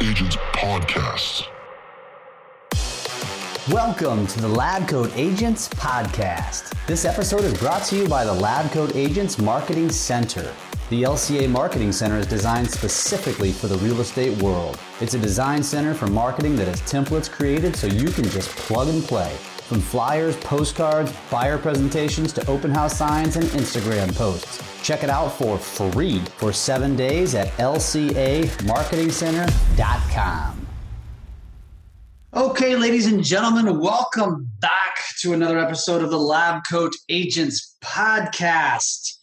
Agents Podcast. Welcome to the Lab Coat Agents Podcast. This episode is brought to you by the Lab Coat Agents Marketing Center. The LCA Marketing Center is designed specifically for the real estate world. It's a design center for marketing that has templates created so you can just plug and play. From flyers, postcards, buyer presentations to open house signs and Instagram posts. Check it out for free for seven days at lcamarketingcenter.com. Okay, ladies and gentlemen, welcome back to another episode of the Lab Coat Agents Podcast.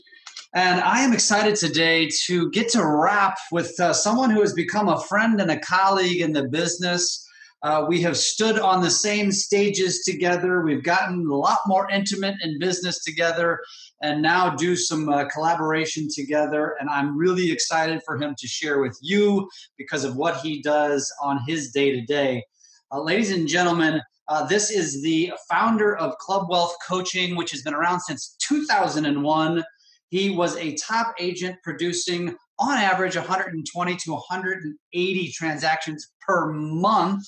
And I am excited today to get to rap with uh, someone who has become a friend and a colleague in the business. Uh, we have stood on the same stages together. We've gotten a lot more intimate in business together and now do some uh, collaboration together. And I'm really excited for him to share with you because of what he does on his day to day. Ladies and gentlemen, uh, this is the founder of Club Wealth Coaching, which has been around since 2001. He was a top agent producing on average 120 to 180 transactions per month.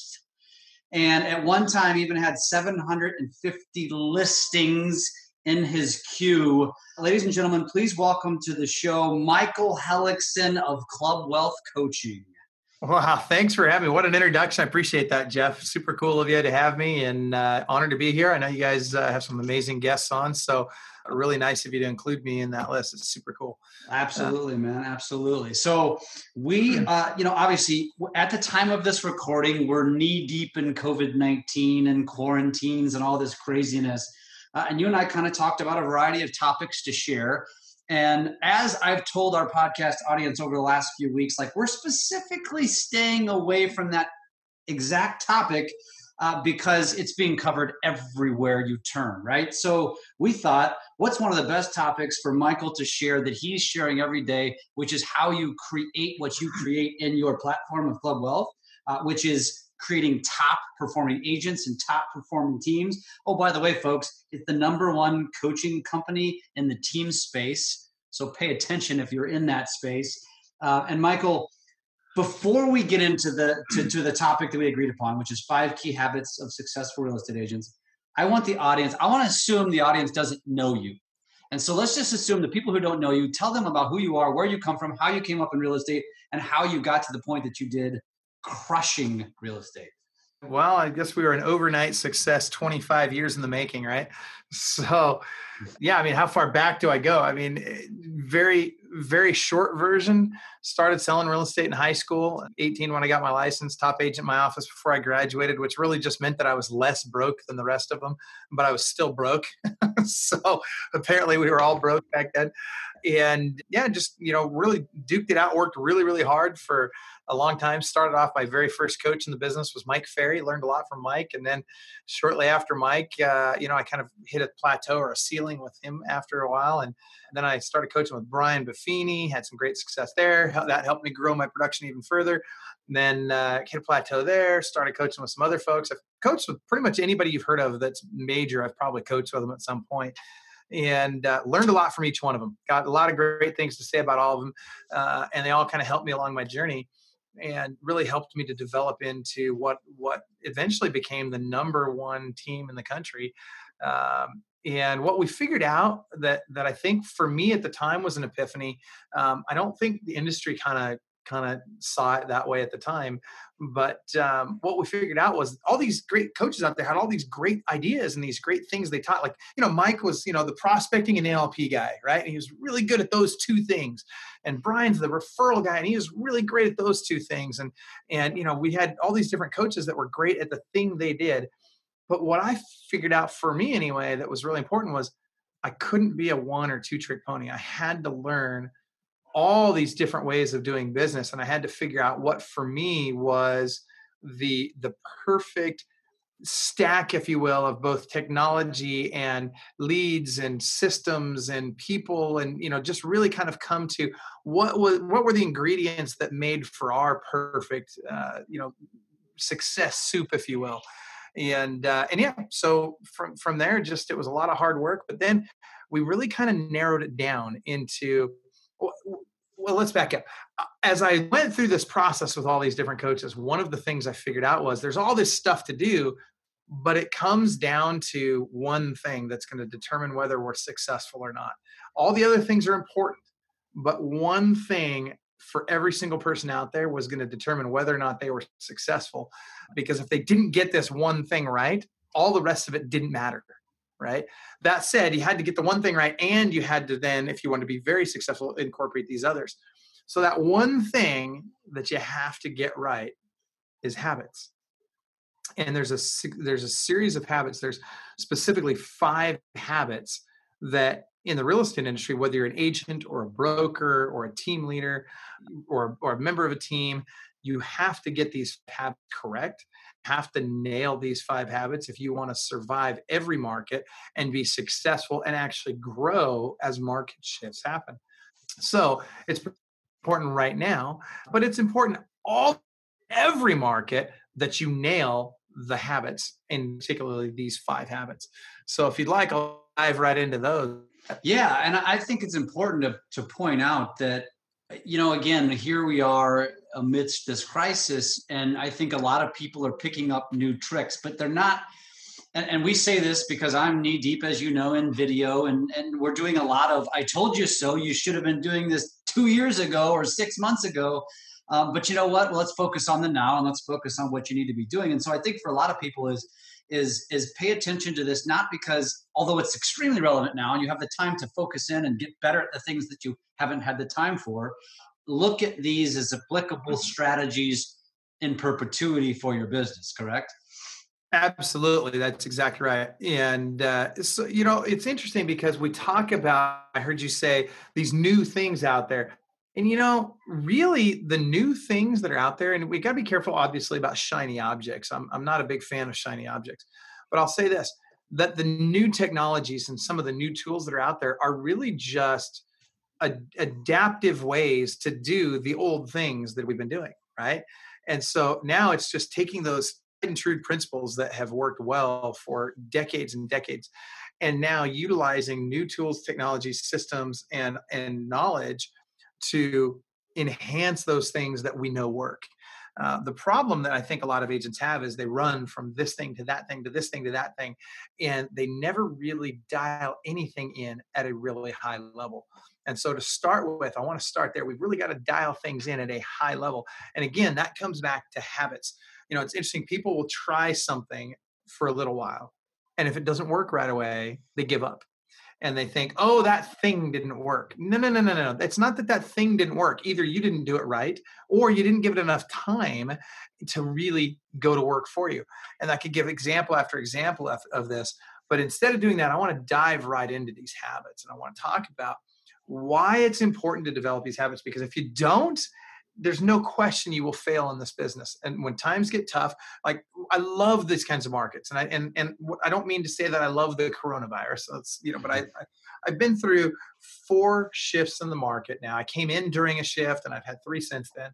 And at one time, even had 750 listings in his queue. Ladies and gentlemen, please welcome to the show Michael Hellickson of Club Wealth Coaching. Wow, thanks for having me. What an introduction. I appreciate that, Jeff. Super cool of you to have me and uh, honored to be here. I know you guys uh, have some amazing guests on, so really nice of you to include me in that list. It's super cool. Absolutely, uh, man. Absolutely. So we, uh, you know, obviously at the time of this recording, we're knee deep in COVID-19 and quarantines and all this craziness. Uh, and you and I kind of talked about a variety of topics to share. And as I've told our podcast audience over the last few weeks, like we're specifically staying away from that exact topic uh, because it's being covered everywhere you turn, right? So we thought, what's one of the best topics for Michael to share that he's sharing every day, which is how you create what you create in your platform of Club Wealth, uh, which is creating top performing agents and top performing teams. Oh, by the way, folks, it's the number one coaching company in the team space. So pay attention if you're in that space. Uh, and Michael, before we get into the to, to the topic that we agreed upon, which is five key habits of successful real estate agents, I want the audience. I want to assume the audience doesn't know you. And so let's just assume the people who don't know you, tell them about who you are, where you come from, how you came up in real estate, and how you got to the point that you did crushing real estate? Well, I guess we were an overnight success, 25 years in the making, right? So, yeah, I mean, how far back do I go? I mean, very, very short version. Started selling real estate in high school, 18 when I got my license, top agent in my office before I graduated, which really just meant that I was less broke than the rest of them, but I was still broke. so, apparently, we were all broke back then. And yeah, just, you know, really duked it out, worked really, really hard for a long time. Started off my very first coach in the business was Mike Ferry. Learned a lot from Mike, and then shortly after Mike, uh, you know, I kind of hit a plateau or a ceiling with him after a while, and, then I started coaching with Brian Buffini. Had some great success there. That helped me grow my production even further. And then uh, hit a plateau there. Started coaching with some other folks. I've coached with pretty much anybody you've heard of that's major. I've probably coached with them at some point and uh, learned a lot from each one of them. Got a lot of great things to say about all of them, uh, and they all kind of helped me along my journey and really helped me to develop into what what eventually became the number one team in the country. Um, and what we figured out that that I think for me at the time was an epiphany. Um, I don't think the industry kind of kind of saw it that way at the time. But um, what we figured out was all these great coaches out there had all these great ideas and these great things they taught. Like, you know, Mike was, you know, the prospecting and NLP guy, right? And he was really good at those two things. And Brian's the referral guy, and he was really great at those two things. And and you know, we had all these different coaches that were great at the thing they did. But what I figured out for me anyway that was really important was I couldn't be a one or two trick pony. I had to learn all these different ways of doing business and i had to figure out what for me was the the perfect stack if you will of both technology and leads and systems and people and you know just really kind of come to what was what were the ingredients that made for our perfect uh, you know success soup if you will. And uh, and yeah so from from there just it was a lot of hard work but then we really kind of narrowed it down into well, let's back up. Uh, as I went through this process with all these different coaches, one of the things I figured out was there's all this stuff to do, but it comes down to one thing that's going to determine whether we're successful or not. All the other things are important, but one thing for every single person out there was going to determine whether or not they were successful. Because if they didn't get this one thing right, all the rest of it didn't matter right? That said, you had to get the one thing right, and you had to then, if you want to be very successful, incorporate these others. So that one thing that you have to get right is habits. And there's a there's a series of habits. There's specifically five habits that in the real estate industry, whether you're an agent or a broker or a team leader or, or a member of a team, you have to get these habits correct have to nail these five habits if you want to survive every market and be successful and actually grow as market shifts happen. So it's important right now, but it's important all every market that you nail the habits and particularly these five habits. So if you'd like, I'll dive right into those. Yeah, and I think it's important to, to point out that you know, again, here we are amidst this crisis, and I think a lot of people are picking up new tricks, but they're not. And, and we say this because I'm knee deep, as you know, in video, and and we're doing a lot of "I told you so." You should have been doing this two years ago or six months ago. Um, but you know what? Well, let's focus on the now and let's focus on what you need to be doing. And so I think for a lot of people is is is pay attention to this not because although it's extremely relevant now and you have the time to focus in and get better at the things that you haven't had the time for look at these as applicable mm-hmm. strategies in perpetuity for your business correct? Absolutely. That's exactly right. And uh, so you know it's interesting because we talk about i heard you say these new things out there and you know, really the new things that are out there, and we got to be careful, obviously, about shiny objects. I'm, I'm not a big fan of shiny objects, but I'll say this that the new technologies and some of the new tools that are out there are really just adaptive ways to do the old things that we've been doing, right? And so now it's just taking those and true principles that have worked well for decades and decades and now utilizing new tools technologies systems and and knowledge to enhance those things that we know work. Uh, the problem that I think a lot of agents have is they run from this thing to that thing to this thing to that thing, and they never really dial anything in at a really high level. And so, to start with, I want to start there. We've really got to dial things in at a high level. And again, that comes back to habits. You know, it's interesting. People will try something for a little while, and if it doesn't work right away, they give up and they think, oh, that thing didn't work. No, no, no, no, no. It's not that that thing didn't work. Either you didn't do it right or you didn't give it enough time to really go to work for you. And I could give example after example of, of this. But instead of doing that, I want to dive right into these habits and I want to talk about why it's important to develop these habits because if you don't, there's no question you will fail in this business. And when times get tough, like I love these kinds of markets, and I and and I don't mean to say that I love the coronavirus. That's you know, but I, mm-hmm. I I've been through four shifts in the market now. I came in during a shift, and I've had three since then.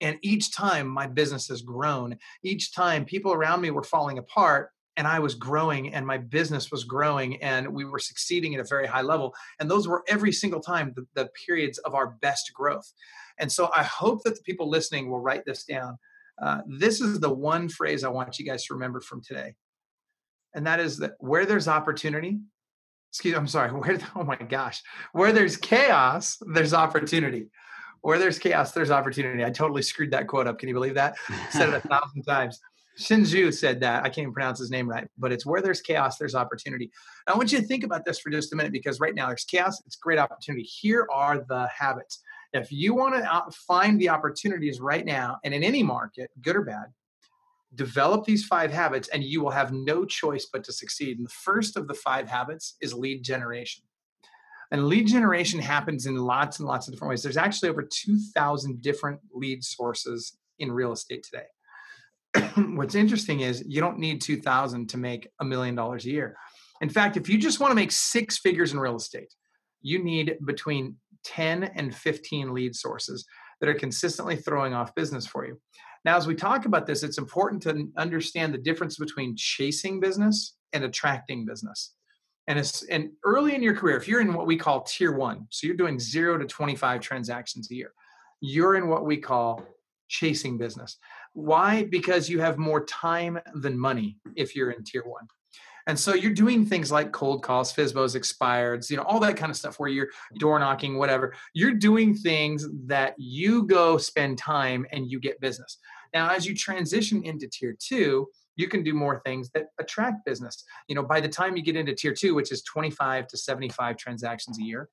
And each time my business has grown. Each time people around me were falling apart, and I was growing and my business was growing and we were succeeding at a very high level. And those were every single time the, the, periods of our best growth. And so I hope that the people listening will write this down. Uh, this is the one phrase I want you guys to remember from today. And that is that where there's opportunity, excuse I'm sorry, where oh my gosh, where there's chaos, there's opportunity. Where there's chaos, there's opportunity. I totally screwed that quote up. Can you believe that? said it a thousand times. Tzu said that. I can't even pronounce his name right, but it's where there's chaos, there's opportunity. I want you to think about this for just a minute because right now there's chaos, it's great opportunity. Here are the habits. If you want to uh, find the opportunities right now and in any market, good or bad, develop these five habits and you will have no choice but to succeed. And the first of the five habits is lead generation. And lead generation happens in lots and lots of different ways. There's actually over 2,000 different lead sources in real estate today. what's interesting is you don't need 2000 to make a million dollars a year in fact if you just want to make six figures in real estate you need between 10 and 15 lead sources that are consistently throwing off business for you now as we talk about this it's important to understand the difference between chasing business and attracting business And it's and early in your career, if you're in what we call tier one, so you're doing zero to 25 transactions a year, you're in what we call chasing business. Why? Because you have more time than money if you're in tier one. And so you're doing things like cold calls, FSBOs, expireds, you know, all that kind of stuff where you're door knocking, whatever. You're doing things that you go spend time and you get business. Now, as you transition into tier two, you can do more things that attract business. You know, by the time you get into tier two, which is 25 to 75 transactions a year,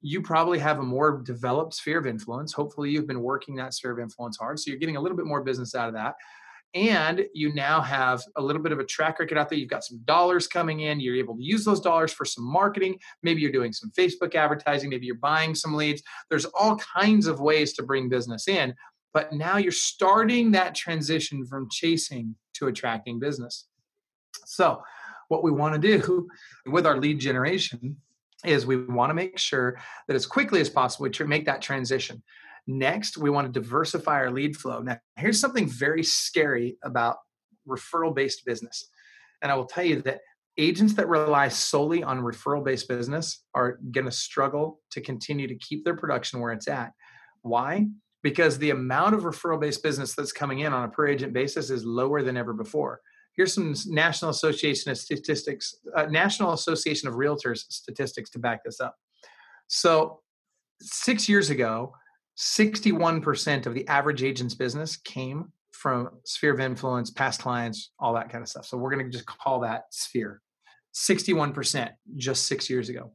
you probably have a more developed sphere of influence. Hopefully, you've been working that sphere of influence hard. So you're getting a little bit more business out of that and you now have a little bit of a track record out there. You've got some dollars coming in. You're able to use those dollars for some marketing. Maybe you're doing some Facebook advertising. Maybe you're buying some leads. There's all kinds of ways to bring business in. But now you're starting that transition from chasing to attracting business. So, what we want to do with our lead generation is we want to make sure that as quickly as possible we make that transition Next, we want to diversify our lead flow. Now, here's something very scary about referral based business. And I will tell you that agents that rely solely on referral based business are going to struggle to continue to keep their production where it's at. Why? Because the amount of referral based business that's coming in on a per agent basis is lower than ever before. Here's some National Association of Statistics, uh, National Association of Realtors statistics to back this up. So, six years ago, 61% of the average agent's business came from sphere of influence, past clients, all that kind of stuff. So we're going to just call that sphere. 61% just six years ago.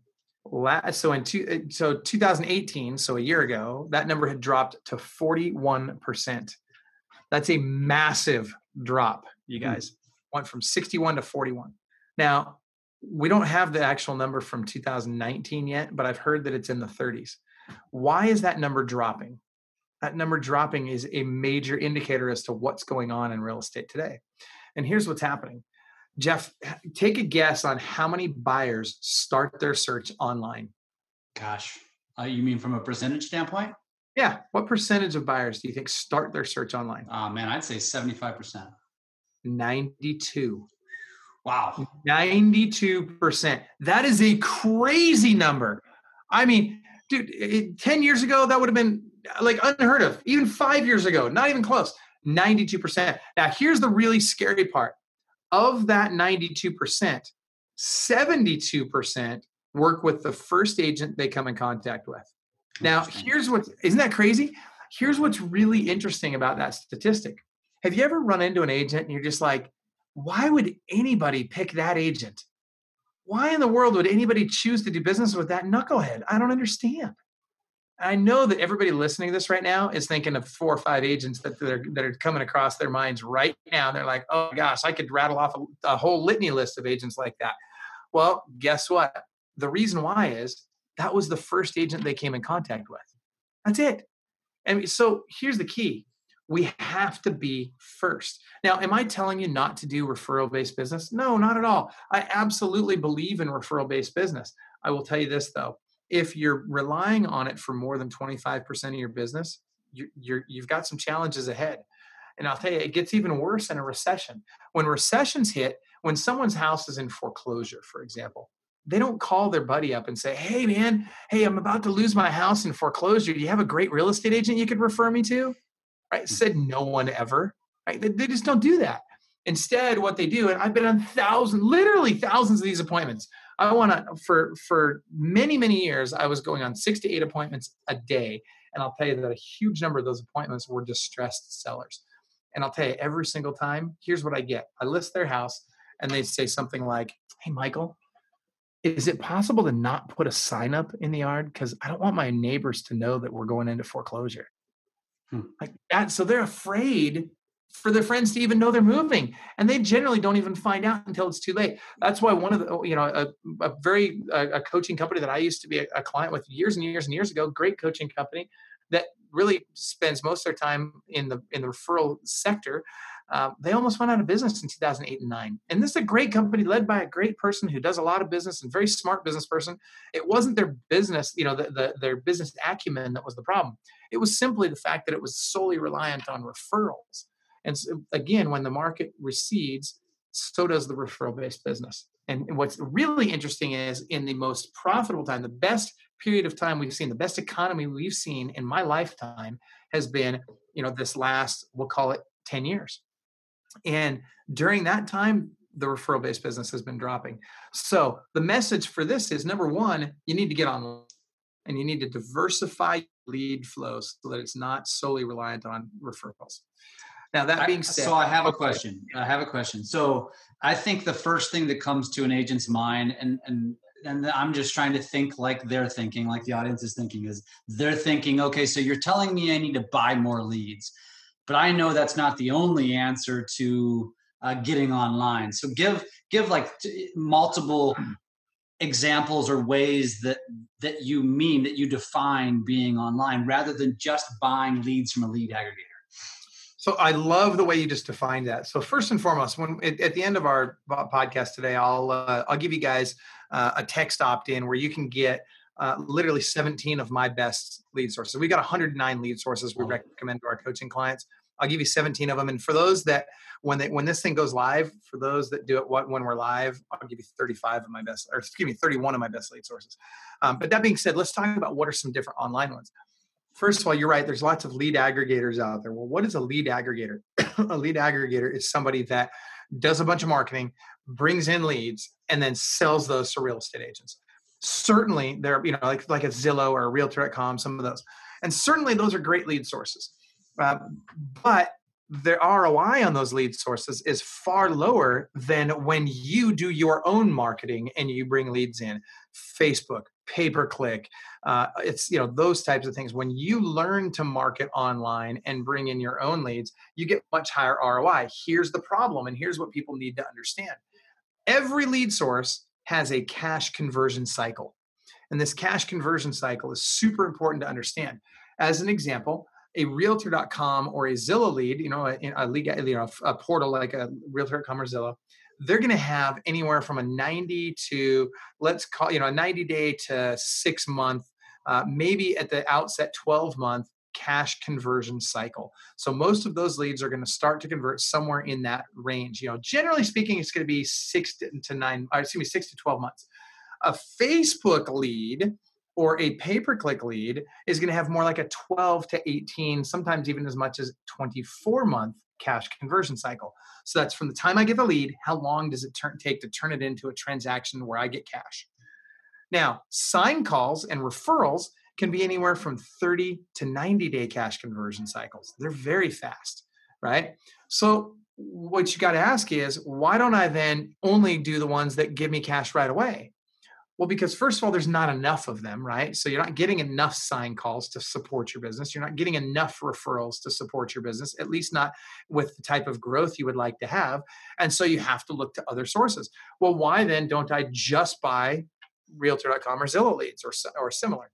So in two, uh, so 2018, so a year ago, that number had dropped to 41%. That's a massive drop, you hmm. guys. Went from 61 to 41. Now, we don't have the actual number from 2019 yet, but I've heard that it's in the 30s. Why is that number dropping? That number dropping is a major indicator as to what's going on in real estate today. And here's what's happening. Jeff, take a guess on how many buyers start their search online. Gosh, uh, you mean from a percentage standpoint? Yeah. What percentage of buyers do you think start their search online? Oh, man, I'd say 75%. 92. Wow. 92%. That is a crazy number. I mean, dude, 10 years ago, that would have been like unheard of. Even five years ago, not even close. 92%. Now, here's the really scary part of that 92%, 72% work with the first agent they come in contact with. Now, here's what isn't that crazy? Here's what's really interesting about that statistic. Have you ever run into an agent and you're just like, why would anybody pick that agent? Why in the world would anybody choose to do business with that knucklehead? I don't understand. I know that everybody listening to this right now is thinking of four or five agents that are that are coming across their minds right now. They're like, "Oh gosh, I could rattle off a, a whole litany list of agents like that." Well, guess what? The reason why is that was the first agent they came in contact with. That's it. And so here's the key we have to be first. Now, am I telling you not to do referral based business? No, not at all. I absolutely believe in referral based business. I will tell you this though if you're relying on it for more than 25% of your business, you, you've got some challenges ahead. And I'll tell you, it gets even worse in a recession. When recessions hit, when someone's house is in foreclosure, for example, they don't call their buddy up and say, Hey, man, hey, I'm about to lose my house in foreclosure. Do you have a great real estate agent you could refer me to? Right? Mm. Said no one ever, right? They, they just don't do that. Instead, what they do, and I've been on thousands, literally thousands of these appointments. I want to for for many many years. I was going on six to eight appointments a day, and I'll tell you that a huge number of those appointments were distressed sellers. And I'll tell you every single time. Here's what I get: I list their house, and they say something like, "Hey, Michael, is it possible to not put a sign up in the yard because I don't want my neighbors to know that we're going into foreclosure?" Hmm. Like that. So they're afraid for their friends to even know they're moving and they generally don't even find out until it's too late that's why one of the you know a, a very a, a, coaching company that i used to be a, a, client with years and years and years ago great coaching company that really spends most of their time in the in the referral sector uh, they almost went out of business in 2008 and 9 and this is a great company led by a great person who does a lot of business and very smart business person. It wasn't their business you know the, the, their business acumen that was the problem. It was simply the fact that it was solely reliant on referrals. And so, again when the market recedes so does the referral based business. And what's really interesting is in the most profitable time, the best period of time we've seen, the best economy we've seen in my lifetime has been, you know, this last, we'll call it 10 years. And during that time, the referral based business has been dropping. So the message for this is number one, you need to get on and you need to diversify lead flows so that it's not solely reliant on referrals. Now that being said, so I have a question. I have a question. So I think the first thing that comes to an agent's mind, and and and I'm just trying to think like they're thinking, like the audience is thinking, is they're thinking, okay, so you're telling me I need to buy more leads, but I know that's not the only answer to uh, getting online. So give give like t- multiple examples or ways that that you mean that you define being online rather than just buying leads from a lead aggregator. So I love the way you just defined that. So first and foremost, when at, at the end of our podcast today, I'll uh, I'll give you guys uh, a text opt-in where you can get uh, literally 17 of my best lead sources. We got 109 lead sources we recommend to our coaching clients. I'll give you 17 of them. And for those that when they when this thing goes live, for those that do it what when we're live, I'll give you 35 of my best, or excuse me, 31 of my best lead sources. Um, but that being said, let's talk about what are some different online ones. First of all, you're right. There's lots of lead aggregators out there. Well, what is a lead aggregator? a lead aggregator is somebody that does a bunch of marketing, brings in leads, and then sells those to real estate agents. Certainly, they're you know like like a Zillow or a Realtor.com, some of those, and certainly those are great lead sources. Uh, but the ROI on those lead sources is far lower than when you do your own marketing and you bring leads in. Facebook, pay per click, uh, it's you know those types of things. When you learn to market online and bring in your own leads, you get much higher ROI. Here's the problem, and here's what people need to understand: every lead source has a cash conversion cycle, and this cash conversion cycle is super important to understand. As an example, a realtor.com or a Zillow lead, you know, a, a lead, you know, a portal like a realtor.com or Zillow, they're going to have anywhere from a 90 to let's call you know a 90 day to six month uh, maybe at the outset 12 month cash conversion cycle so most of those leads are going to start to convert somewhere in that range you know generally speaking it's going to be six to nine or excuse me six to 12 months a facebook lead or a pay per click lead is going to have more like a 12 to 18 sometimes even as much as 24 month cash conversion cycle. So that's from the time I get the lead, how long does it turn, take to turn it into a transaction where I get cash? Now, sign calls and referrals can be anywhere from 30 to 90 day cash conversion cycles. They're very fast, right? So, what you got to ask is, why don't I then only do the ones that give me cash right away? Well, because first of all, there's not enough of them, right? So you're not getting enough sign calls to support your business. You're not getting enough referrals to support your business, at least not with the type of growth you would like to have. And so you have to look to other sources. Well, why then don't I just buy realtor.com or Zillow leads or, or similar?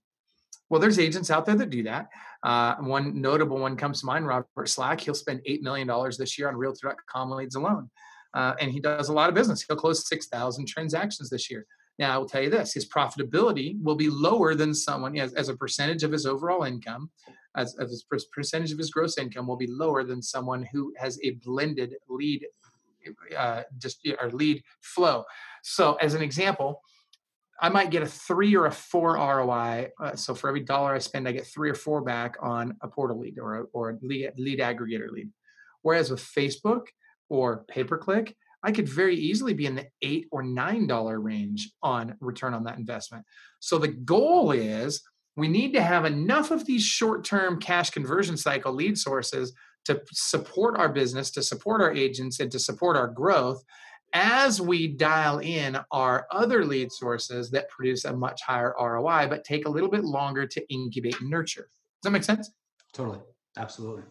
Well, there's agents out there that do that. Uh, one notable one comes to mind, Robert Slack. He'll spend $8 million this year on realtor.com leads alone. Uh, and he does a lot of business. He'll close 6,000 transactions this year. Now, I will tell you this his profitability will be lower than someone as, as a percentage of his overall income, as, as a percentage of his gross income will be lower than someone who has a blended lead, uh, just or lead flow. So, as an example, I might get a three or a four ROI. Uh, so for every dollar I spend, I get three or four back on a portal lead or a, or a lead, lead aggregator lead. Whereas with Facebook or pay per click, I could very easily be in the eight or nine dollar range on return on that investment. So the goal is we need to have enough of these short-term cash conversion cycle lead sources to support our business, to support our agents, and to support our growth as we dial in our other lead sources that produce a much higher ROI, but take a little bit longer to incubate and nurture. Does that make sense? Totally. Absolutely.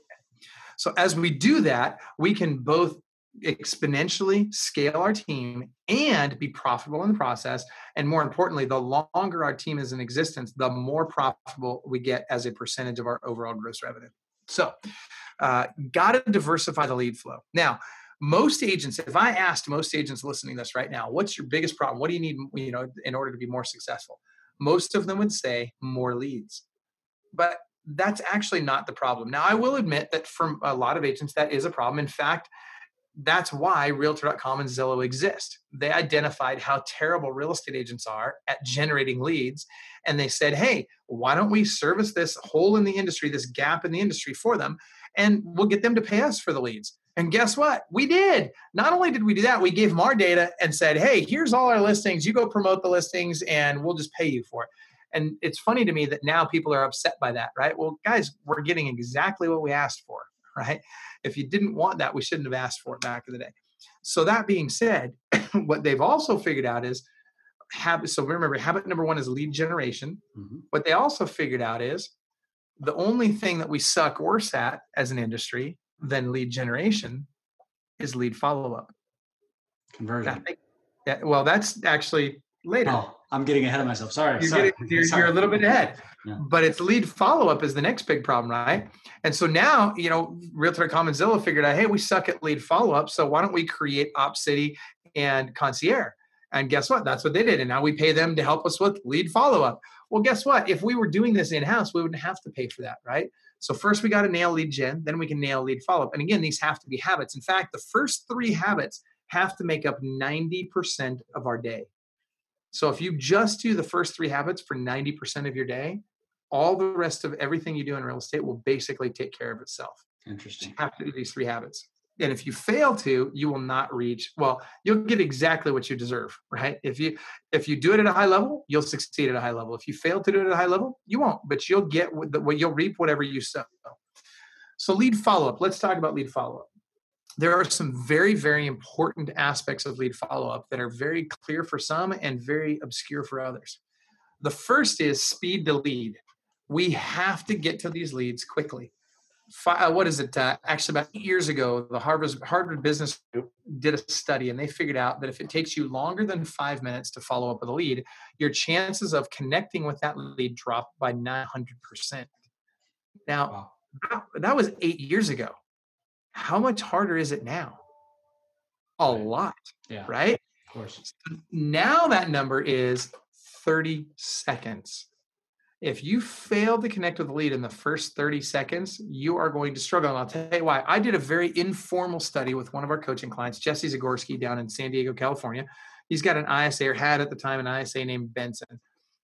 So as we do that, we can both exponentially scale our team and be profitable in the process. And more importantly, the longer our team is in existence, the more profitable we get as a percentage of our overall gross revenue. So, uh, got to diversify the lead flow. Now, most agents, if I asked most agents listening to this right now, what's your biggest problem? What do you need, you know, in order to be more successful? Most of them would say more leads. But that's actually not the problem. Now, I will admit that for a lot of agents, that is a problem. In fact, that's why realtor.com and Zillow exist. They identified how terrible real estate agents are at generating leads. And they said, hey, why don't we service this hole in the industry, this gap in the industry for them, and we'll get them to pay us for the leads. And guess what? We did. Not only did we do that, we gave them our data and said, hey, here's all our listings. You go promote the listings and we'll just pay you for it. And it's funny to me that now people are upset by that, right? Well, guys, we're getting exactly what we asked for, right? If you didn't want that, we shouldn't have asked for it back in the day. So that being said, what they've also figured out is habit. So remember, habit number one is lead generation. Mm-hmm. What they also figured out is the only thing that we suck worse at as an industry than lead generation is lead follow up. Conversion. That, well, that's actually later. Oh, I'm getting ahead of myself. Sorry. You're, sorry. Getting, you're, sorry. you're, a little bit ahead. Yeah. But it's lead follow up is the next big problem, right? And so now, you know, Realtor.com and Zillow figured out, hey, we suck at lead follow up. So why don't we create OpCity and Concierge? And guess what? That's what they did. And now we pay them to help us with lead follow up. Well, guess what? If we were doing this in house, we wouldn't have to pay for that, right? So first we got to nail lead gen, then we can nail lead follow up. And again, these have to be habits. In fact, the first three habits have to make up 90% of our day. So if you just do the first three habits for 90% of your day, all the rest of everything you do in real estate will basically take care of itself. Interesting. You have to do these three habits. And if you fail to, you will not reach, well, you'll get exactly what you deserve, right? If you if you do it at a high level, you'll succeed at a high level. If you fail to do it at a high level, you won't, but you'll get what you'll reap whatever you sow. So lead follow-up. Let's talk about lead follow-up there are some very, very important aspects of lead follow up that are very clear for some and very obscure for others. The first is speed to lead. We have to get to these leads quickly. Uh, what is it? Uh, actually, about eight years ago, the Harvard, Harvard Business Group did a study and they figured out that if it takes you longer than five minutes to follow up with a lead, your chances of connecting with that lead drop by 900%. Now, wow. that, that was eight years ago how much harder is it now? A right. lot. Yeah. Right? Of course. Now that number is 30 seconds. If you fail to connect with the lead in the first 30 seconds, you are going to struggle. And I'll tell you why. I did a very informal study with one of our coaching clients, Jesse Zagorski, down in San Diego, California. He's got an ISA or had at the time an ISA named Benson.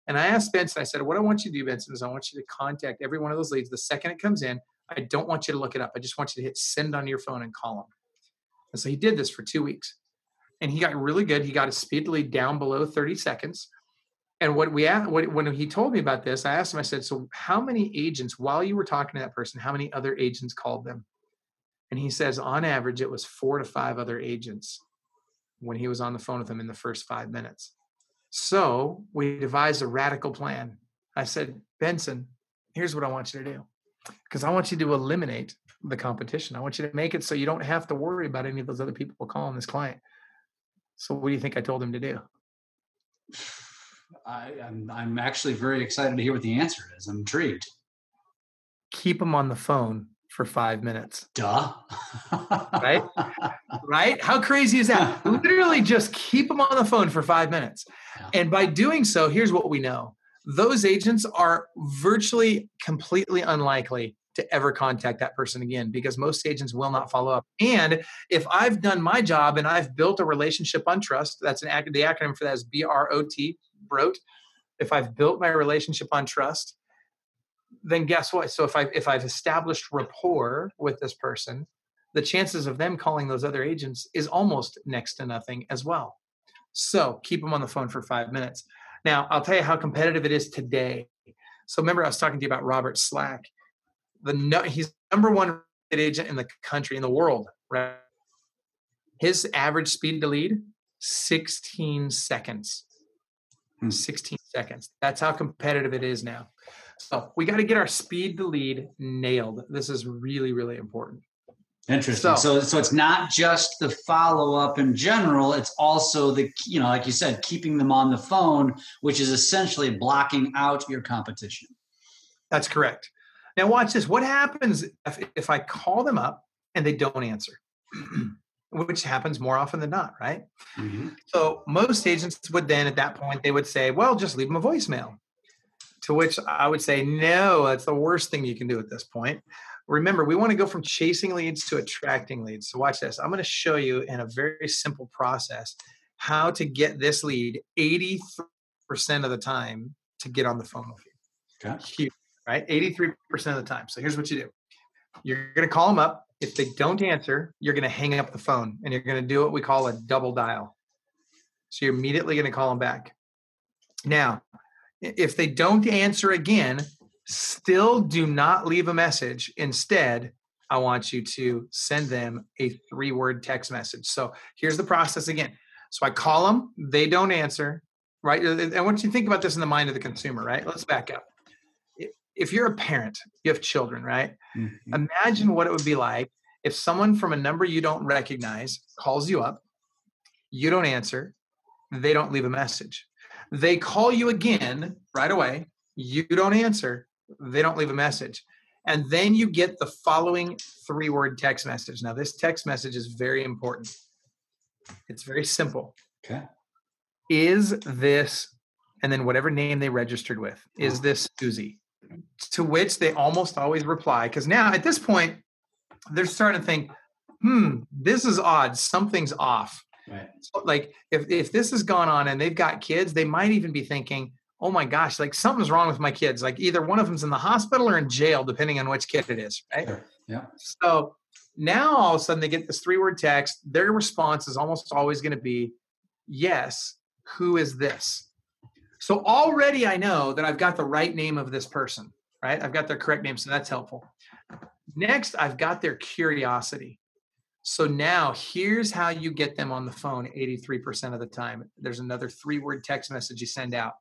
And I asked Benson, I said, What I want you to do, Benson, is I want you to contact every one of those leads the second it comes in. I don't want you to look it up. I just want you to hit send on your phone and call them. And so he did this for two weeks. And he got really good. He got his speed lead down below 30 seconds. And what we asked, when he told me about this, I asked him, I said, So how many agents, while you were talking to that person, how many other agents called them? And he says, on average, it was four to five other agents when he was on the phone with them in the first five minutes. So we devised a radical plan. I said, Benson, here's what I want you to do because I want you to eliminate the competition. I want you to make it so you don't have to worry about any of those other people calling this client. So, what do you think I told him to do? I, am I'm, I'm actually very excited to hear what the answer is. I'm intrigued. Keep them on the phone for five minutes. Duh. right? Right? How crazy is that? Literally just keep them on the phone for five minutes. Yeah. And by doing so, here's what we know those agents are virtually completely unlikely to ever contact that person again because most agents will not follow up. And if I've done my job and I've built a relationship on trust, that's an the acronym for that is B R O T, BROT. If I've built my relationship on trust, then guess what? So if I if I've established rapport with this person, the chances of them calling those other agents is almost next to nothing as well. So keep them on the phone for five minutes. Now, I'll tell you how competitive it is today. So remember, I was talking to you about Robert Slack. The no, he's number one agent in the country, in the world, right? His average speed to lead, 16 seconds. Hmm. 16 seconds. That's how competitive it is now. So we got to get our speed to lead nailed. This is really, really important. Interesting. So, so, so it's not just the follow up in general. It's also the you know, like you said, keeping them on the phone, which is essentially blocking out your competition. That's correct. Now watch this. What happens if, if I call them up and they don't answer? which happens more often than not, right? Mm-hmm. So most agents would then at that point they would say, "Well, just leave them a voicemail." To which I would say, "No, that's the worst thing you can do at this point." remember we want to go from chasing leads to attracting leads. So watch this. I'm going to show you in a very simple process how to get this lead 83% of the time to get on the phone with you. Okay. Huge, right? 83% of the time. So here's what you do. You're going to call them up. If they don't answer, you're going to hang up the phone and you're going to do what we call a double dial. So you're immediately going to call them back. Now, if they don't answer again, still do not leave a message. Instead, I want you to send them a three word text message. So here's the process again. So I call them, they don't answer, right? And want you think about this in the mind of the consumer, right? Let's back up. If you're a parent, you have children, right? Mm-hmm. Imagine what it would be like if someone from a number you don't recognize calls you up, you don't answer, they don't leave a message. They call you again right away, you don't answer, they don't leave a message. And then you get the following three word text message. Now, this text message is very important. It's very simple. Okay. Is this, and then whatever name they registered with, is this Susie? To which they almost always reply. Because now at this point, they're starting to think, hmm, this is odd. Something's off. Right. So, like if, if this has gone on and they've got kids, they might even be thinking, oh my gosh, like something's wrong with my kids. Like either one of them's in the hospital or in jail, depending on which kid it is. Right. Sure. Yeah. So now all of a sudden they get this three word text. Their response is almost always going to be, yes, who is this? So already I know that I've got the right name of this person, right? I've got their correct name. So that's helpful. Next, I've got their curiosity. So now here's how you get them on the phone 83% of the time. There's another three word text message you send out.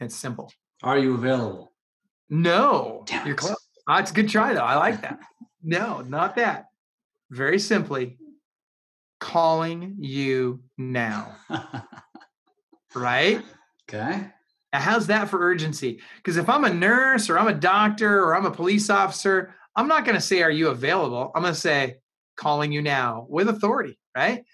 It's simple. Are you available? No. Damn You're close. Oh, it's a good try though. I like that. No, not that. Very simply, calling you now. right? Okay. Now, how's that for urgency? Because if I'm a nurse or I'm a doctor or I'm a police officer, I'm not going to say, Are you available? I'm going to say, Calling you now with authority, right?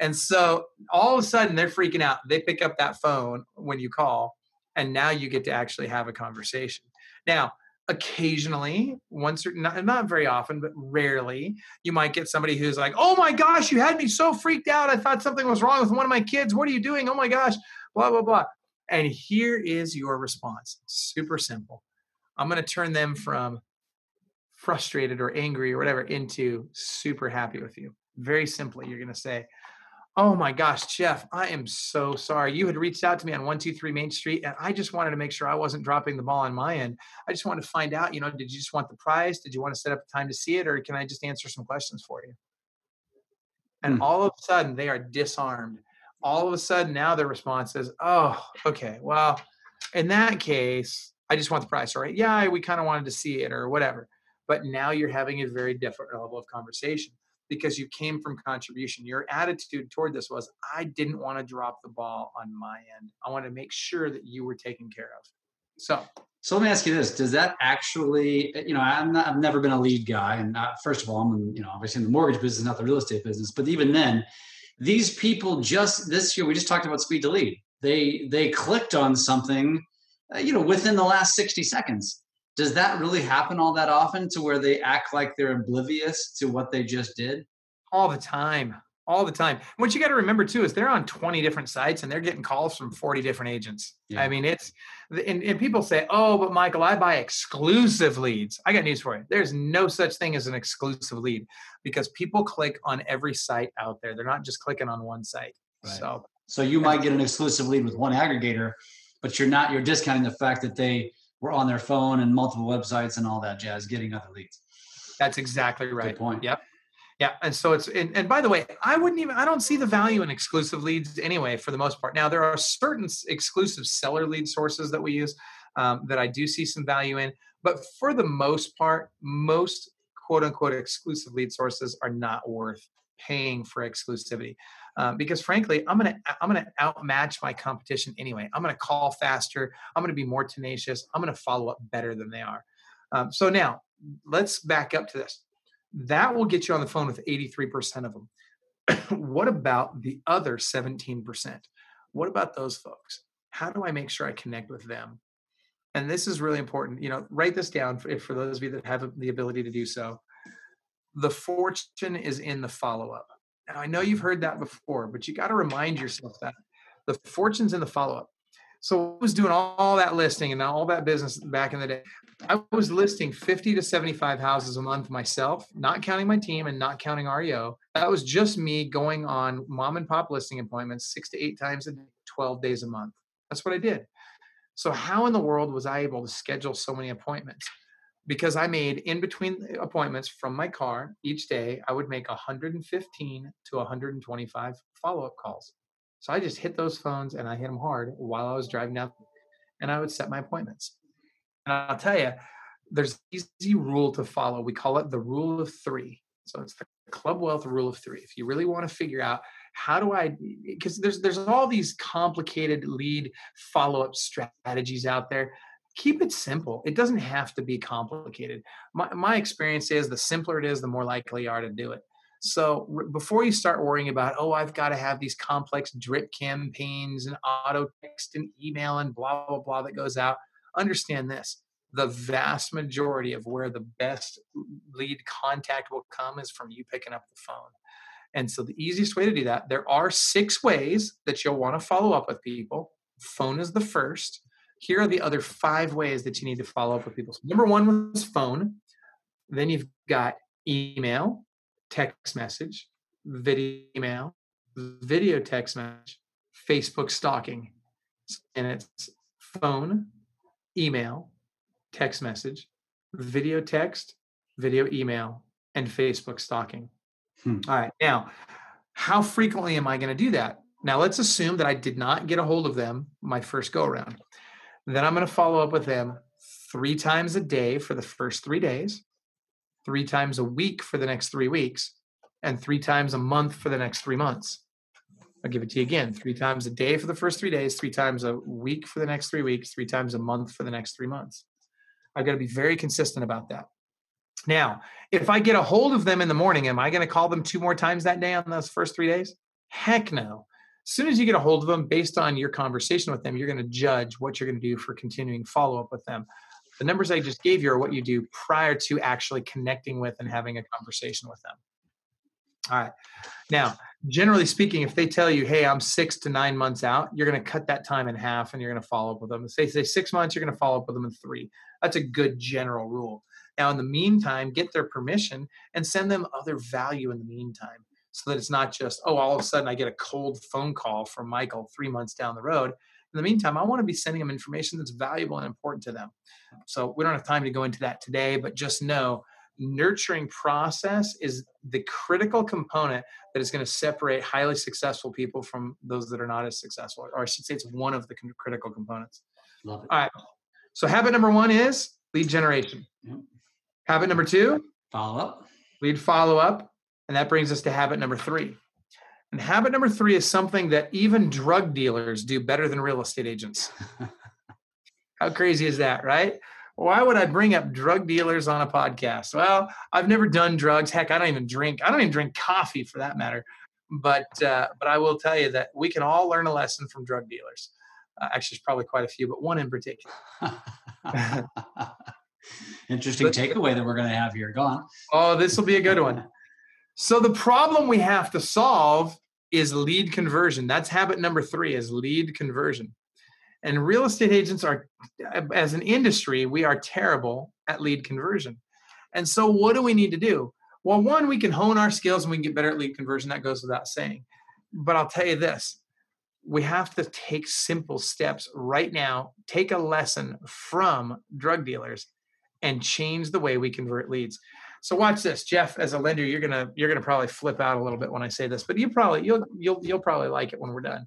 And so all of a sudden they're freaking out. They pick up that phone when you call, and now you get to actually have a conversation. Now, occasionally, once or not, not very often, but rarely, you might get somebody who's like, "Oh my gosh, you had me so freaked out. I thought something was wrong with one of my kids. What are you doing? Oh my gosh." Blah blah blah. And here is your response. Super simple. I'm going to turn them from frustrated or angry or whatever into super happy with you. Very simply, you're going to say, Oh my gosh, Jeff, I am so sorry. You had reached out to me on 123 Main Street, and I just wanted to make sure I wasn't dropping the ball on my end. I just wanted to find out, you know, did you just want the prize? Did you want to set up a time to see it, or can I just answer some questions for you? And hmm. all of a sudden, they are disarmed. All of a sudden, now their response is, Oh, okay, well, in that case, I just want the price, right? Yeah, we kind of wanted to see it, or whatever. But now you're having a very different level of conversation because you came from contribution. Your attitude toward this was, I didn't want to drop the ball on my end. I want to make sure that you were taken care of. So, so let me ask you this: Does that actually, eh, you know, I'm not, I've never been a lead guy, and not, first of all, I'm, you know, obviously in the mortgage business, not the real estate business. But even then, these people just this year, we just talked about speed to lead. They they clicked on something, uh, you know, within the last 60 seconds. Does that really happen all that often to where they act like they're oblivious to what they just did? All the time. All the time. What you got to remember too is they're on 20 different sites and they're getting calls from 40 different agents. Yeah. i mean it's and, and people say oh but michael i buy exclusive leads i got news for you there's no such thing as an exclusive lead because people click on every site out there they're not just clicking on one site right. so so you might get an exclusive lead with one aggregator but you're not you're discounting the fact that they were on their phone and multiple websites and all that jazz getting other leads. That's exactly right. Good point. Yep. Yeah. And so it's, and, and, by the way, I wouldn't even, I don't see the value in exclusive leads anyway, for the most part. Now, there are certain exclusive seller lead sources that we use um, that I do see some value in. But for the most part, most quote unquote exclusive lead sources are not worth paying for exclusivity. Um, because frankly, I'm gonna I'm gonna outmatch my competition anyway. I'm gonna call faster. I'm gonna be more tenacious. I'm gonna follow up better than they are. Um, so now let's back up to this. That will get you on the phone with 83% of them. what about the other 17%? What about those folks? How do I make sure I connect with them? and this is really important. You know, write this down for, for those of you that have the ability to do so. The fortune is in the follow up. Now, I know you've heard that before, but you got to remind yourself that the fortune's in the follow up. So I was doing all that listing and all that business back in the day. I was listing 50 to 75 houses a month myself, not counting my team and not counting REO. That was just me going on mom and pop listing appointments six to eight times a day, 12 days a month. That's what I did. So, how in the world was I able to schedule so many appointments? Because I made in between appointments from my car each day, I would make 115 to 125 follow up calls. So I just hit those phones and I hit them hard while I was driving out and I would set my appointments. And I'll tell you, there's easy rule to follow. We call it the rule of three. So it's the Club Wealth rule of three. If you really want to figure out how do I, because there's there's all these complicated lead follow up strategies out there. Keep it simple. It doesn't have to be complicated. My my experience is the simpler it is, the more likely you are to do it. So before you start worrying about, oh, I've got to have these complex drip campaigns and auto text and email and blah, blah, blah that goes out, understand this. The vast majority of where the best lead contact will come is from you picking up the phone. And so the easiest way to do that, there are six ways that you'll want to follow up with people. Phone is the first. Here are the other five ways that you need to follow up with people. So number one was phone. Then you've got email, text message, video email, video text message, Facebook stalking. And it's phone, email, text message, video text, video email, and Facebook stalking. Hmm. All right. Now, how frequently am I going to do that? Now, let's assume that I did not get a hold of them my first go around. Then I'm going to follow up with them three times a day for the first three days three times a week for the next three weeks, and three times a month for the next three months. I'll give it to you again three times a day for the first three days, three times a week for the next three weeks, three times a month for the next three months. I've got to be very consistent about that. Now, if I get a hold of them in the morning, am I going to call them two more times that day on those first three days? Heck no. As soon as you get a hold of them, based on your conversation with them, you're going to judge what you're going to do for continuing follow up with them the numbers I just gave you are what you do prior to actually connecting with and having a conversation with them. All right. Now, generally speaking, if they tell you, hey, I'm six to nine months out, you're going to cut that time in half and you're going to follow up with them. If they say six months, you're going to follow up with them in three. That's a good general rule. Now, in the meantime, get their permission and send them other value in the meantime so that it's not just, oh, all of a sudden I get a cold phone call from Michael three months down the road. In the meantime, I want to be sending them information that's valuable and important to them. So we don't have time to go into that today, but just know nurturing process is the critical component that is going to separate highly successful people from those that are not as successful. Or I should say it's one of the critical components. Love it. All right. So habit number one is lead generation. Yep. Habit number two, follow up. Lead follow up. And that brings us to habit number three. And habit number three is something that even drug dealers do better than real estate agents. How crazy is that, right? Why would I bring up drug dealers on a podcast? Well, I've never done drugs. Heck, I don't even drink. I don't even drink coffee for that matter. But uh, but I will tell you that we can all learn a lesson from drug dealers. Uh, actually, there's probably quite a few, but one in particular. Interesting takeaway that we're going to have here. Go on. Oh, this will be a good one. So the problem we have to solve is lead conversion. That's habit number three is lead conversion. And real estate agents are, as an industry, we are terrible at lead conversion. And so, what do we need to do? Well, one, we can hone our skills and we can get better at lead conversion. That goes without saying. But I'll tell you this we have to take simple steps right now, take a lesson from drug dealers and change the way we convert leads. So watch this, Jeff. As a lender, you're gonna you're gonna probably flip out a little bit when I say this, but you probably you'll you'll you'll probably like it when we're done.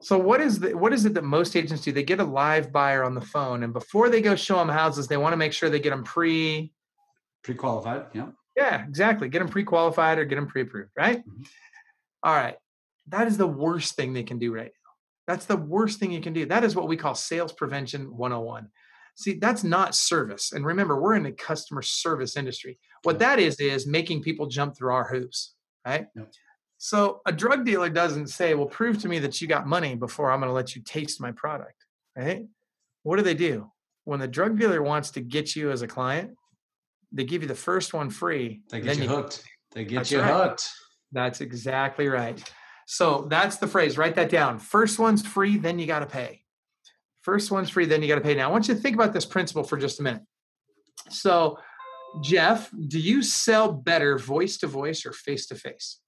So what is the what is it that most agents do? They get a live buyer on the phone, and before they go show them houses, they want to make sure they get them pre pre-qualified. Yeah. Yeah, exactly. Get them pre-qualified or get them pre-approved, right? Mm-hmm. All right. That is the worst thing they can do right now. That's the worst thing you can do. That is what we call sales prevention 101. See, that's not service. And remember, we're in a customer service industry. What that is is making people jump through our hoops, right? Yep. So a drug dealer doesn't say, "Well, prove to me that you got money before I'm going to let you taste my product." Right? What do they do? when the drug dealer wants to get you as a client, they give you the first one free. They get you, you hooked. They get that's you right. hooked. That's exactly right. So that's the phrase. Write that down. First one's free, then you got to pay. First one's free, then you got to pay. Now, I want you to think about this principle for just a minute. So, Jeff, do you sell better voice to voice or face to face?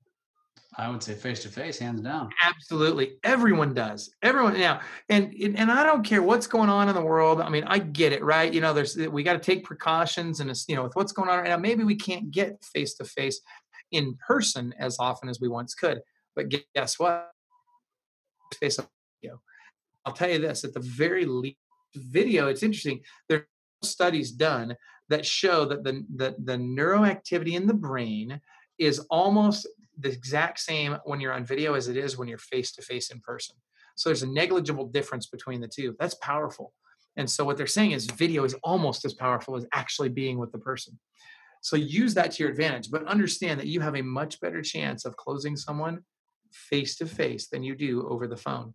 I would say face to face, hands down. Absolutely, everyone does. Everyone now, and and I don't care what's going on in the world. I mean, I get it, right? You know, there's we got to take precautions, and it's you know with what's going on right now, maybe we can't get face to face in person as often as we once could. But guess what? Face video. I'll tell you this: at the very least, video. It's interesting. There are studies done that show that the the, the neuroactivity in the brain is almost the exact same when you're on video as it is when you're face to face in person. So there's a negligible difference between the two. That's powerful. And so what they're saying is video is almost as powerful as actually being with the person. So use that to your advantage, but understand that you have a much better chance of closing someone face to face than you do over the phone.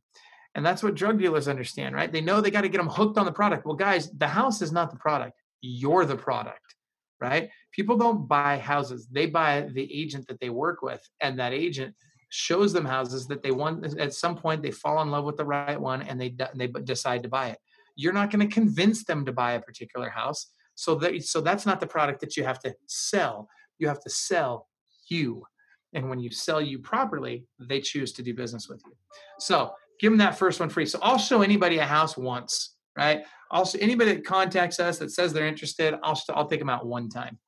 And that's what drug dealers understand, right? They know they got to get them hooked on the product. Well, guys, the house is not the product. You're the product, right? People don't buy houses. They buy the agent that they work with, and that agent shows them houses that they want at some point they fall in love with the right one and they they decide to buy it. You're not going to convince them to buy a particular house. So that so that's not the product that you have to sell. You have to sell you. And when you sell you properly, they choose to do business with you. So give them that first one free. So I'll show anybody a house once, right? Also, anybody that contacts us that says they're interested, I'll I'll take them out one time.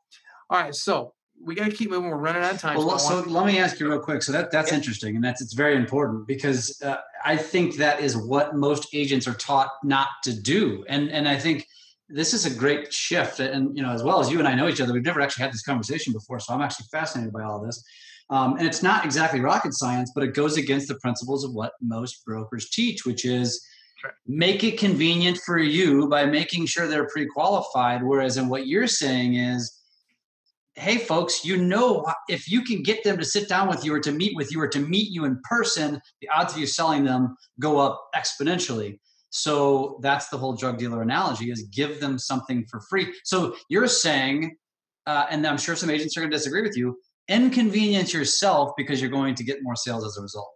All right, so we got to keep moving. We're running out of time. Well, so, so let me ask you real quick. So that that's yeah. interesting, and that's it's very important because uh, I think that is what most agents are taught not to do, and and I think this is a great shift. And you know, as well as you and I know each other, we've never actually had this conversation before, so I'm actually fascinated by all this. Um, and it's not exactly rocket science, but it goes against the principles of what most brokers teach, which is make it convenient for you by making sure they're pre-qualified. Whereas in what you're saying is hey folks you know if you can get them to sit down with you or to meet with you or to meet you in person the odds of you selling them go up exponentially. So that's the whole drug dealer analogy is give them something for free. So you're saying uh, and i'm sure some agents are going to disagree with you inconvenience yourself because you're going to get more sales as a result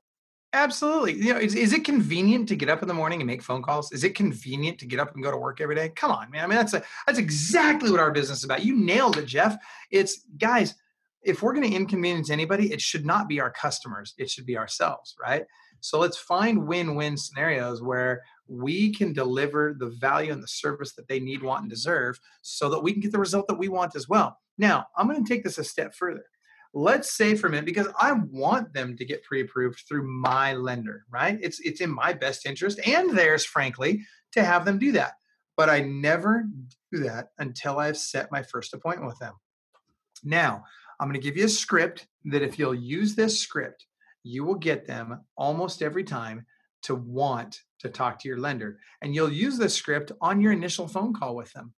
Absolutely. You know, is, is it convenient to get up in the morning and make phone calls? Is it convenient to get up and go to work every day? Come on, man. I mean, that's a, that's exactly what our business is about. You nailed it, Jeff. It's guys, if we're going to inconvenience anybody, it should not be our customers. It should be ourselves, right? So let's find win-win scenarios where we can deliver the value and the service that they need, want, and deserve so that we can get the result that we want as well. Now, I'm going to take this a step further let's say for a minute because i want them to get pre-approved through my lender right? It's it's in my best interest and theirs frankly to have them do that. But i never do that until i've set my first appointment with them. Now i'm going to give you a script that if you'll use this script you will get them almost every time to want to talk to your lender. And you'll use this script on your initial phone call with them.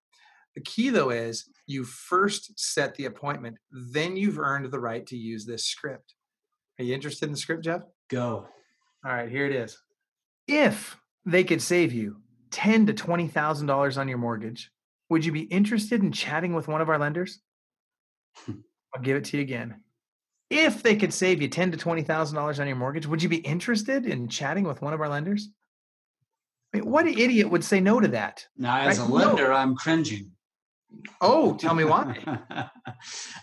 The key though is you first set the appointment, then you've earned the right to use this script. Are you interested in the script, Jeff? Go. All right, here it is. If they could save you ten to twenty thousand dollars on your mortgage, would you be interested in chatting with one of our lenders? I'll give it to you again. If they could save you ten to twenty thousand dollars on your mortgage, would you be interested in chatting with one of our lenders? I mean, what idiot would say no to that? Now, as right? a lender, no. I'm cringing. Oh, tell me why.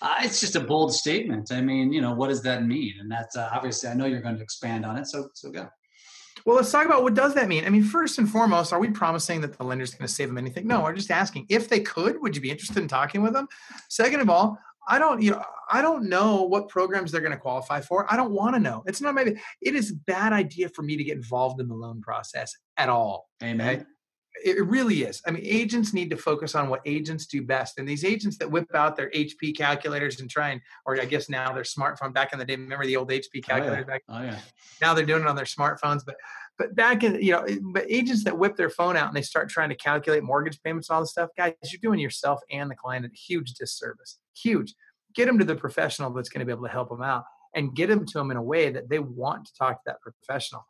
uh, it's just a bold statement. I mean, you know, what does that mean? And that's uh, obviously, I know you're going to expand on it. So, so go. Well, let's talk about what does that mean. I mean, first and foremost, are we promising that the lender's going to save them anything? No, we're just asking if they could. Would you be interested in talking with them? Second of all, I don't, you know, I don't know what programs they're going to qualify for. I don't want to know. It's not maybe. It is a bad idea for me to get involved in the loan process at all. Amen. Okay? It really is. I mean, agents need to focus on what agents do best. And these agents that whip out their HP calculators and try and, or I guess now their smartphone. Back in the day, remember the old HP calculators? Oh, yeah. Oh, yeah. Now they're doing it on their smartphones. But but back in, you know, but agents that whip their phone out and they start trying to calculate mortgage payments and all this stuff, guys, you're doing yourself and the client a huge disservice. Huge. Get them to the professional that's going to be able to help them out and get them to them in a way that they want to talk to that professional.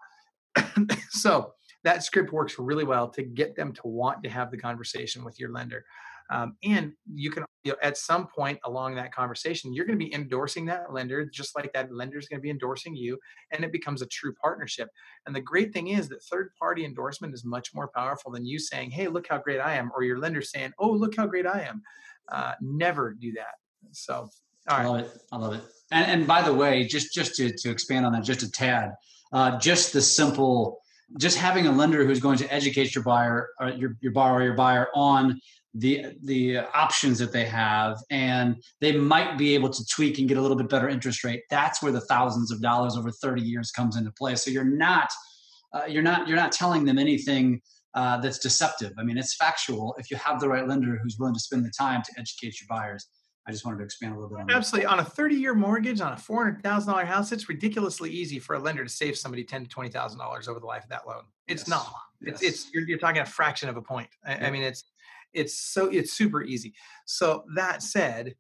so that script works really well to get them to want to have the conversation with your lender. Um, and you can, you know, at some point along that conversation, you're going to be endorsing that lender just like that lender is going to be endorsing you, and it becomes a true partnership. And the great thing is that third party endorsement is much more powerful than you saying, "Hey, look how great I am," or your lender saying, "Oh, look how great I am." Uh, never do that. So, I love it. I love it. And, and by the way, just just to, to expand on that just a tad, uh, just the simple, just having a lender who's going to educate your buyer, or uh, your your borrower, your buyer on the the options that they have and they might be able to tweak and get a little bit better interest rate. That's where the thousands of dollars over 30 years comes into play. So you're not uh, you're not you're not telling them anything uh, that's deceptive. I mean it's factual if you have the right lender who's willing to spend the time to educate your buyers i just wanted to expand a little bit on absolutely that. on a 30 year mortgage on a $400000 house it's ridiculously easy for a lender to save somebody 10 to $20000 over the life of that loan it's yes. not it's, yes. it's you're, you're, talking a fraction of a point I, yeah. I mean it's it's so it's super easy. So that said,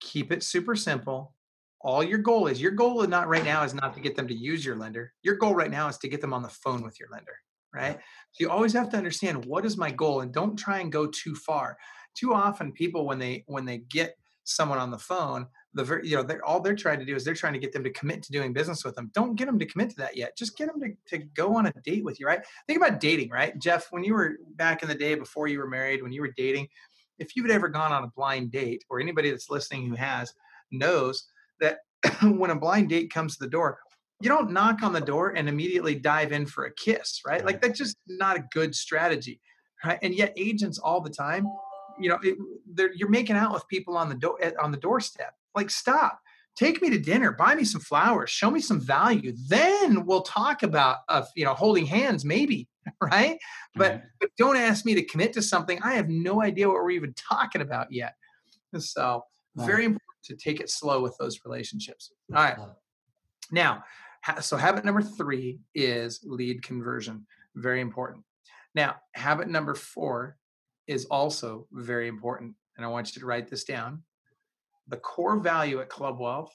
keep it super simple. All your goal is your goal is not right now is not to get them to use your lender. Your goal right now is to get them on the phone with your lender, right? So you always have to understand what is my goal and don't try and go too far. Too often people when they when they get someone on the phone, the you know, they're all they're trying to do is they're trying to get them to commit to doing business with them. Don't get them to commit to that yet. Just get them to, to go on a date with you, right? Think about dating, right? Jeff, when you were back in the day before you were married, when you were dating, if you've ever gone on a blind date, or anybody that's listening who has knows that when a blind date comes to the door, you don't knock on the door and immediately dive in for a kiss, right? Like that's just not a good strategy, right? And yet agents all the time, you know, it, you're making out with people on the door on the doorstep like, stop. Take me to dinner. Buy me some flowers. Show me some value. Then we'll talk about, uh, you know, holding hands, maybe, right? But right. but don't ask me to commit to something. I have no idea what we're even talking about yet. So very important to take it slow with those relationships. All right. Now, so habit number three is lead conversion. Very important. Now, habit number four is also very important. And I want you to write this down the core value at Club Wealth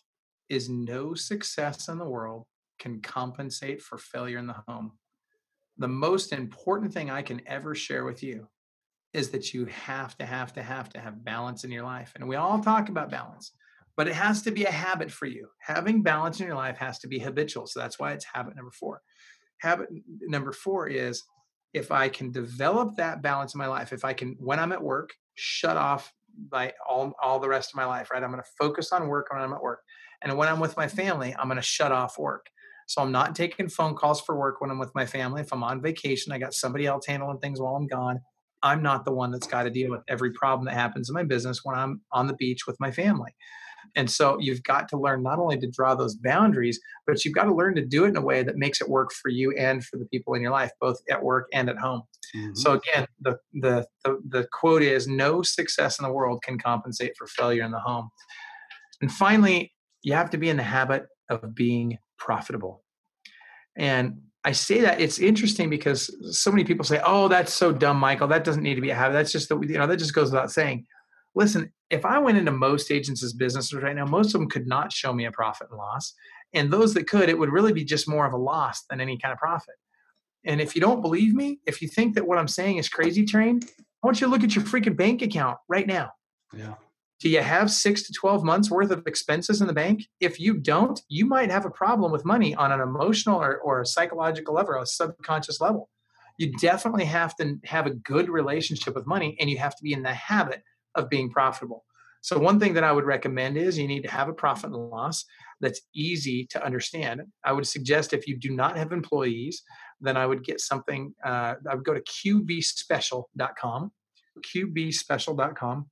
is no success in the world can compensate for failure in the home. The most important thing I can ever share with you is that you have to have to have to have balance in your life. And we all talk about balance, but it has to be a habit for you. Having balance in your life has to be habitual. So that's why it's habit number 4. Habit number 4 is if I can develop that balance in my life, if I can when I'm at work, shut off by all all the rest of my life, right? I'm going to focus on work when I'm at work. And when I'm with my mm-hmm. family, I'm going to shut off work. So I'm not taking phone calls for work when I'm with my family. If I'm on vacation, I got somebody else handling things while I'm gone. I'm not the one that's got to deal with every problem that happens in my business when I'm on the beach with my family. And so you've got to learn not only to draw those boundaries, but you've got to learn to do it in a way that makes it work for you and for the people in your life, both at work and at home. Mm-hmm. So again, the, the, the the quote is no success in the world can compensate for failure in the home. And finally, you have to be in the habit of being profitable. And I say that it's interesting because so many people say, "Oh, that's so dumb, Michael. That doesn't need to be a habit. That's just the you know that just goes without saying." Listen, if I went into most agents' businesses right now, most of them could not show me a profit and loss. And those that could, it would really be just more of a loss than any kind of profit. And if you don't believe me, if you think that what I'm saying is crazy train, I want you to look at your freaking bank account right now. Yeah. Do you have six to 12 months worth of expenses in the bank? If you don't, you might have a problem with money on an emotional or, or a psychological level, or a subconscious level. You definitely have to have a good relationship with money and you have to be in the habit of being profitable. So, one thing that I would recommend is you need to have a profit and loss that's easy to understand. I would suggest if you do not have employees, then I would get something. Uh, I would go to qbspecial.com, qbspecial.com,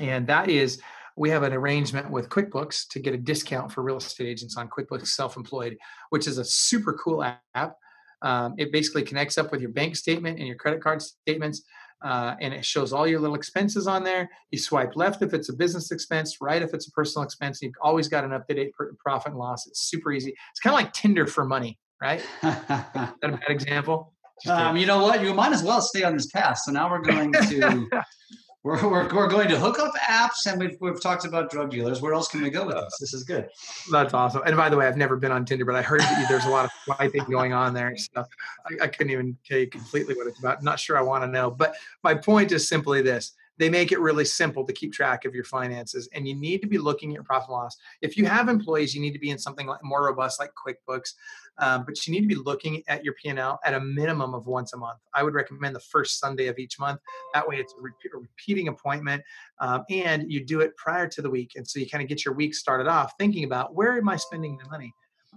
and that is we have an arrangement with QuickBooks to get a discount for real estate agents on QuickBooks Self Employed, which is a super cool app. Um, it basically connects up with your bank statement and your credit card statements uh, and it shows all your little expenses on there. You swipe left if it's a business expense, right if it's a personal expense. You've always got an up-to-date profit and loss. It's super easy. It's kind of like Tinder for money, right? that a bad example? Um, you know what? You might as well stay on this path. So now we're going to we're, we're, we're going to hook up apps and we've, we've talked about drug dealers. Where else can we go with this? This is good. That's awesome. And by the way, I've never been on Tinder, but I heard that there's a lot of swiping going on there. So I, I couldn't even tell you completely what it's about. Not sure I want to know. But my point is simply this they make it really simple to keep track of your finances and you need to be looking at your profit and loss if you have employees you need to be in something like more robust like quickbooks um, but you need to be looking at your p&l at a minimum of once a month i would recommend the first sunday of each month that way it's a, repeat, a repeating appointment um, and you do it prior to the week and so you kind of get your week started off thinking about where am i spending the money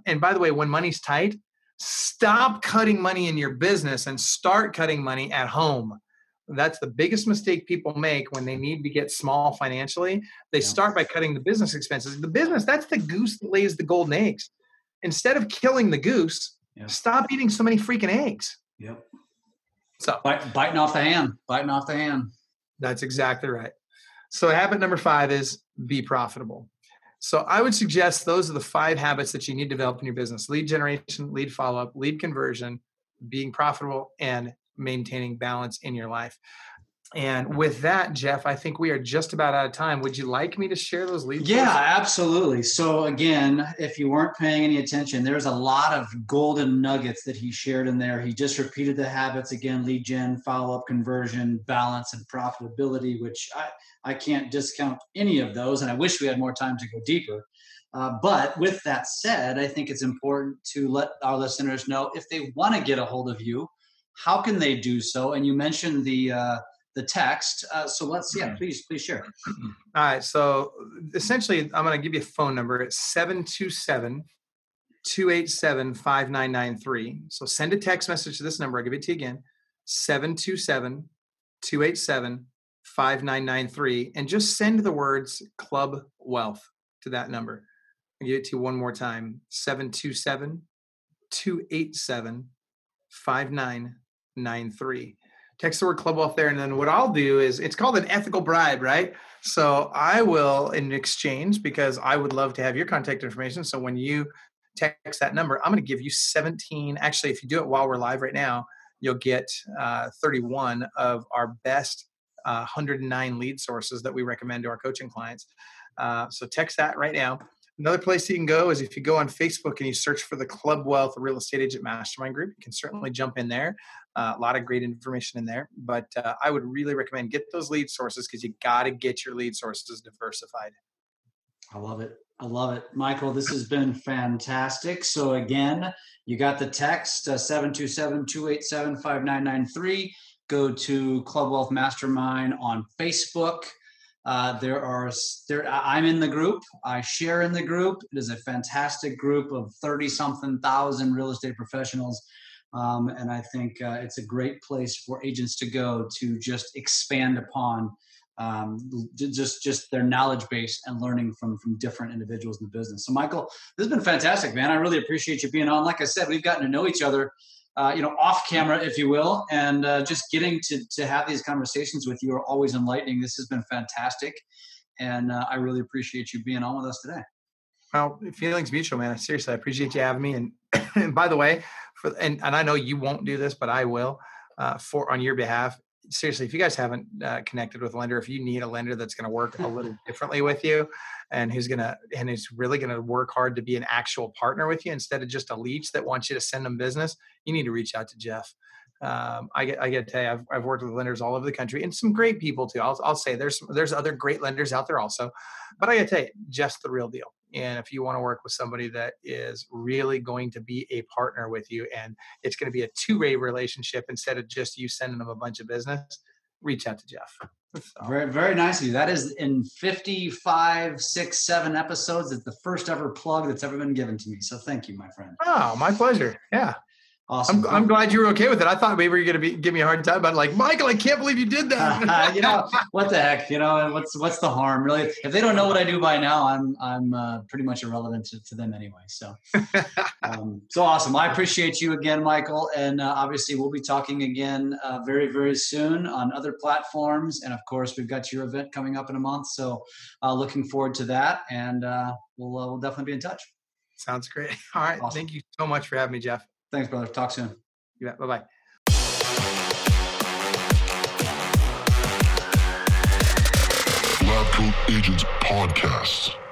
and by the way when money's tight stop cutting money in your business and start cutting money at home that's the biggest mistake people make when they need to get small financially. They yeah. start by cutting the business expenses. The business, that's the goose that lays the golden eggs. Instead of killing the goose, yeah. stop eating so many freaking eggs. Yep. So Bite, biting off the hand, biting off the hand. That's exactly right. So habit number five is be profitable. So I would suggest those are the five habits that you need to develop in your business: lead generation, lead follow up, lead conversion, being profitable, and maintaining balance in your life. And with that, Jeff, I think we are just about out of time. Would you like me to share those leads? Yeah, absolutely. So, again, if you weren't paying any attention, there's a lot of golden nuggets that he shared in there. He just repeated the habits again lead gen, follow up conversion, balance, and profitability, which I, I can't discount any of those. And I wish we had more time to go deeper. Uh, but with that said, I think it's important to let our listeners know if they want to get a hold of you, how can they do so? And you mentioned the uh, the text. Uh, so let's yeah, please please share. All right. So essentially, I'm going to give you a phone number. It's 727 287 5993. So send a text message to this number. I'll give it to you again 727 287 5993. And just send the words Club Wealth to that number. I'll give it to you one more time 727 287 5993 nine three. Text the word club off there, and then what I'll do is it's called an ethical bribe, right? So I will, in exchange, because I would love to have your contact information. So when you text that number, I'm going to give you 17. Actually, if you do it while we're live right now, you'll get uh, 31 of our best uh, 109 lead sources that we recommend to our coaching clients. Uh, so text that right now. Another place you can go is if you go on Facebook and you search for the Club Wealth Real Estate Agent Mastermind Group, you can certainly jump in there. Uh, a lot of great information in there, but uh, I would really recommend get those lead sources because you got to get your lead sources diversified. I love it. I love it. Michael, this has been fantastic. So, again, you got the text uh, 727 287 5993. Go to Club Wealth Mastermind on Facebook. Uh, there are there. I'm in the group. I share in the group. It is a fantastic group of thirty something thousand real estate professionals, um, and I think uh, it's a great place for agents to go to just expand upon um, just just their knowledge base and learning from from different individuals in the business. So, Michael, this has been fantastic, man. I really appreciate you being on. Like I said, we've gotten to know each other uh, you know, off camera, if you will, and uh, just getting to to have these conversations with you are always enlightening. This has been fantastic, and uh, I really appreciate you being on with us today. Well, feelings mutual, man. Seriously, I appreciate you having me. And, and by the way, for and and I know you won't do this, but I will uh, for on your behalf seriously, if you guys haven't uh, connected with a lender, if you need a lender that's going to work a little differently with you, and who's going to and who's really going to work hard to be an actual partner with you instead of just a leech that wants you to send them business, you need to reach out to Jeff. Um, I get I get to tell you, I've, I've worked with lenders all over the country and some great people too. I'll, I'll say there's there's other great lenders out there also, but I got to tell you, Jeff's the real deal. And if you want to work with somebody that is really going to be a partner with you and it's going to be a two way relationship instead of just you sending them a bunch of business, reach out to Jeff. So. Very, very nice of you. That is in 55, six, seven episodes. It's the first ever plug that's ever been given to me. So thank you, my friend. Oh, my pleasure. Yeah. Awesome. I'm, I'm, glad you were okay with it. I thought maybe you were going to be give me a hard time, but like Michael, I can't believe you did that. you know what the heck? You know what's what's the harm, really? If they don't know what I do by now, I'm I'm uh, pretty much irrelevant to, to them anyway. So, um, so awesome. I appreciate you again, Michael, and uh, obviously we'll be talking again uh, very very soon on other platforms, and of course we've got your event coming up in a month. So, uh, looking forward to that, and uh, we'll uh, we'll definitely be in touch. Sounds great. All right. Awesome. Thank you so much for having me, Jeff. Thanks, brother. Talk soon. Yeah. Bye bye. Lab Coat Agents Podcast.